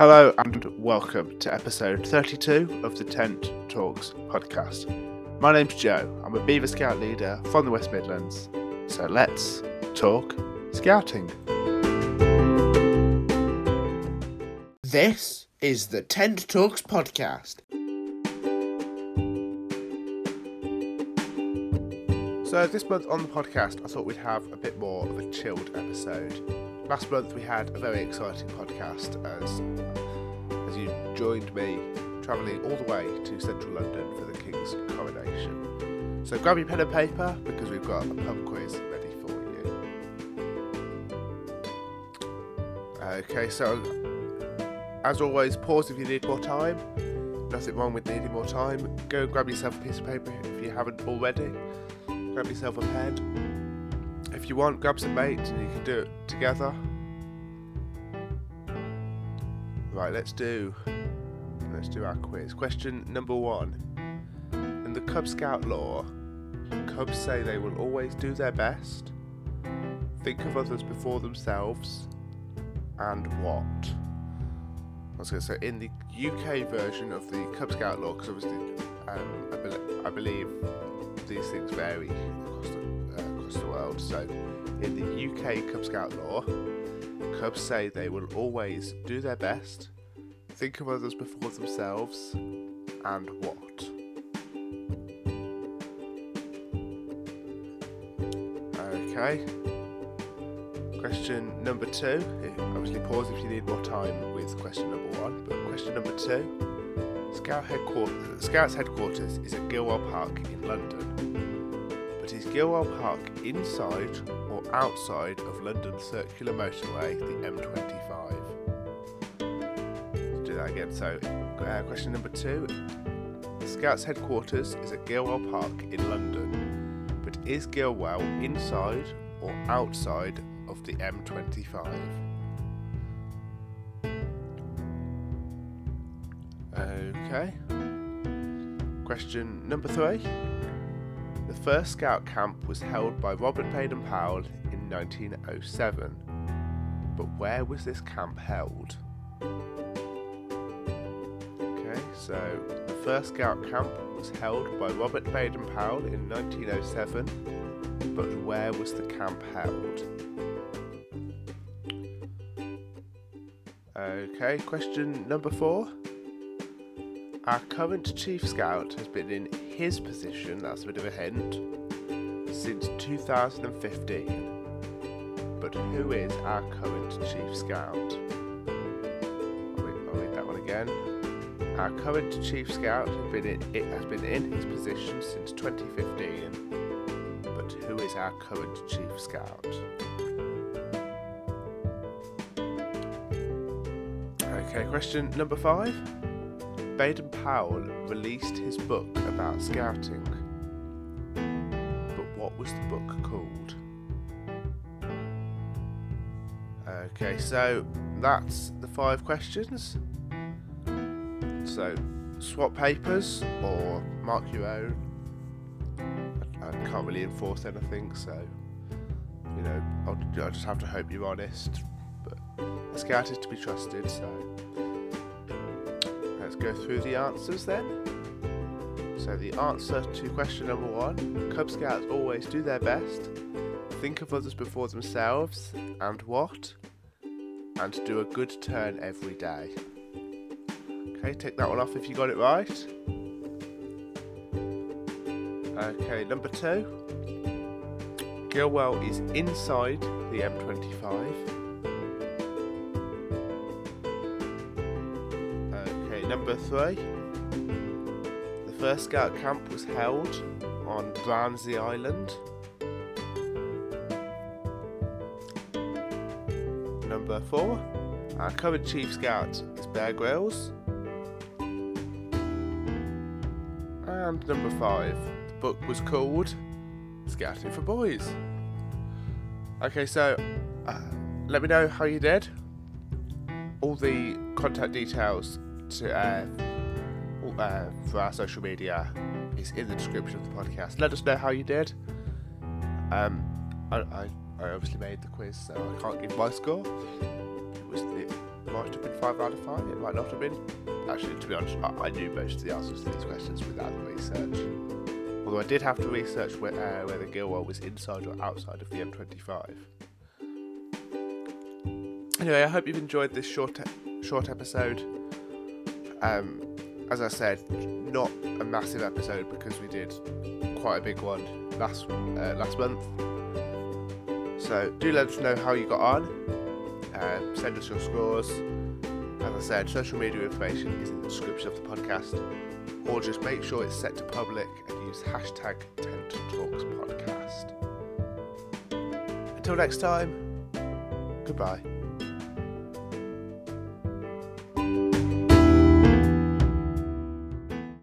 Hello and welcome to episode 32 of the Tent Talks podcast. My name's Joe. I'm a Beaver Scout leader from the West Midlands. So let's talk scouting. This is the Tent Talks podcast. So, this month on the podcast, I thought we'd have a bit more of a chilled episode. Last month, we had a very exciting podcast as, as you joined me travelling all the way to central London for the King's coronation. So, grab your pen and paper because we've got a pub quiz ready for you. Okay, so as always, pause if you need more time. Nothing wrong with needing more time. Go grab yourself a piece of paper if you haven't already grab yourself a pen. If you want, grab some mates and you can do it together. Right, let's do let's do our quiz. Question number one. In the Cub Scout law, Cubs say they will always do their best, think of others before themselves, and what? I was going to say in the UK version of the Cub Scout law, because obviously um, I, be- I believe these things vary across the, So, in the UK Cub Scout law, Cubs say they will always do their best, think of others before themselves, and what? Okay. Question number two. Obviously, pause if you need more time with question number one. But question number two. Scout headquarters, Scouts headquarters is at Gilwell Park in London. But is Gilwell Park inside or outside of London's circular motorway, the M25? Let's do that again. So, uh, question number two. the Scouts headquarters is at Gilwell Park in London. But is Gilwell inside or outside of the M25? Okay. Question number three. The first Scout camp was held by Robert Baden Powell in 1907. But where was this camp held? Okay, so the first Scout camp was held by Robert Baden Powell in 1907. But where was the camp held? Okay, question number four. Our current Chief Scout has been in his position, that's a bit of a hint, since 2015. But who is our current Chief Scout? I'll read, I'll read that one again. Our current Chief Scout has been, in, it has been in his position since 2015. But who is our current Chief Scout? Okay, question number five. Baden Powell released his book about scouting. But what was the book called? Okay, so that's the five questions. So swap papers or mark your own. I, can't really enforce anything, so you know I'll, I'll just have to hope you're honest. But a scout is to be trusted, so let's go through the answers then. So the answer to question number one, Cub Scouts always do their best, think of others before themselves, and what? And do a good turn every day. Okay, take that one off if you got it right. Okay, number two. Gilwell is inside the M25. Number three. The first scout camp was held on Brownsea Island. Number four. Our current chief scout is Bear Grylls. And number five. The book was called Scouting for Boys. Okay, so uh, let me know how you did. All the contact details to uh, uh, for our social media is in the description of the podcast. Let us know how you did. Um, I, I, I obviously made the quiz, so I can't give my score. was it might have been five out of five. It might not have been. Actually, to be honest, I, I knew most of the answers to these questions without the research. Although I did have to research where, uh, whether Gilwell was inside or outside of the M25. Anyway, I hope you've enjoyed this short short episode. Um, as I said, not a massive episode because we did quite a big one last uh, last month. So do let us know how you got on. Uh, send us your scores. As I said, social media information is in the description of the podcast, or just make sure it's set to public and use hashtag Tent Talks Podcast. Until next time, goodbye.